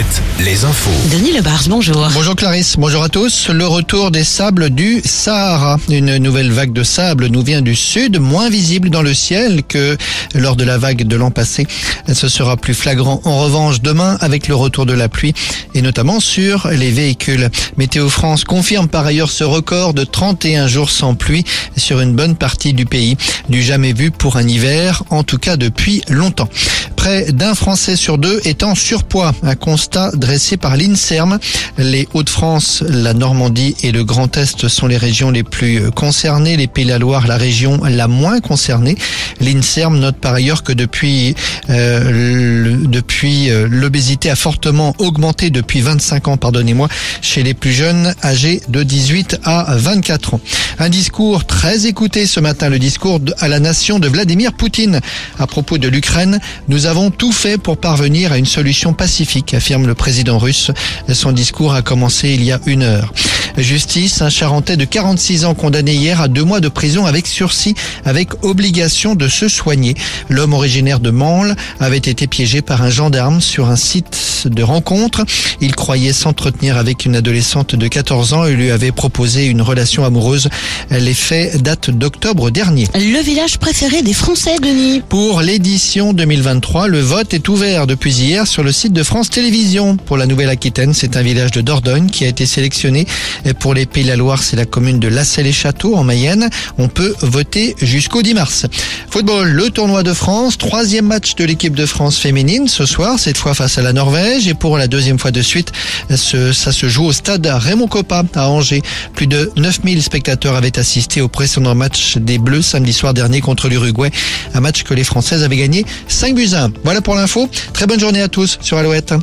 Alouette, les infos. Denis Lebars, bonjour. Bonjour Clarisse, bonjour à tous. Le retour des sables du Sahara. Une nouvelle vague de sable nous vient du sud, moins visible dans le ciel que lors de la vague de l'an passé. Ce sera plus flagrant en revanche demain avec le retour de la pluie et notamment sur les véhicules. Météo France confirme par ailleurs ce record de 31 jours sans pluie sur une bonne partie du pays. Du jamais vu pour un hiver, en tout cas depuis longtemps. Près d'un Français sur deux est surpoids. Un constat dressé par l'INSERM. Les Hauts-de-France, la Normandie et le Grand Est sont les régions les plus concernées. Les Pays de la Loire, la région la moins concernée. L'INSERM note par ailleurs que depuis euh, depuis euh, l'obésité a fortement augmenté depuis 25 ans, pardonnez-moi, chez les plus jeunes âgés de 18 à 24 ans. Un discours très écouté ce matin, le discours à la nation de Vladimir Poutine à propos de l'Ukraine. Nous avons tout fait pour parvenir à une solution pacifique, affirme le président russe. Son discours a commencé il y a une heure. Justice, un Charentais de 46 ans condamné hier à deux mois de prison avec sursis, avec obligation de se soigner. L'homme originaire de Mansle avait été piégé par un gendarme sur un site de rencontre. Il croyait s'entretenir avec une adolescente de 14 ans et lui avait proposé une relation amoureuse. Les faits datent d'octobre dernier. Le village préféré des Français, Denis. Pour l'édition 2023, le vote est ouvert depuis hier sur le site de France Télévisions. Pour la Nouvelle-Aquitaine, c'est un village de Dordogne qui a été sélectionné. Pour les Pays de la Loire, c'est la commune de Lassay-les-Châteaux en Mayenne. On peut voter jusqu'au 10 mars. Football, le tournoi de France, troisième match de l'équipe de France féminine ce soir, cette fois face à la Norvège. Et pour la deuxième fois de suite, ça se joue au stade Raymond Coppa à Angers. Plus de 9000 spectateurs avaient assisté au précédent match des Bleus samedi soir dernier contre l'Uruguay. Un match que les Françaises avaient gagné 5 buts à 1. Voilà pour l'info. Très bonne journée à tous sur Alouette.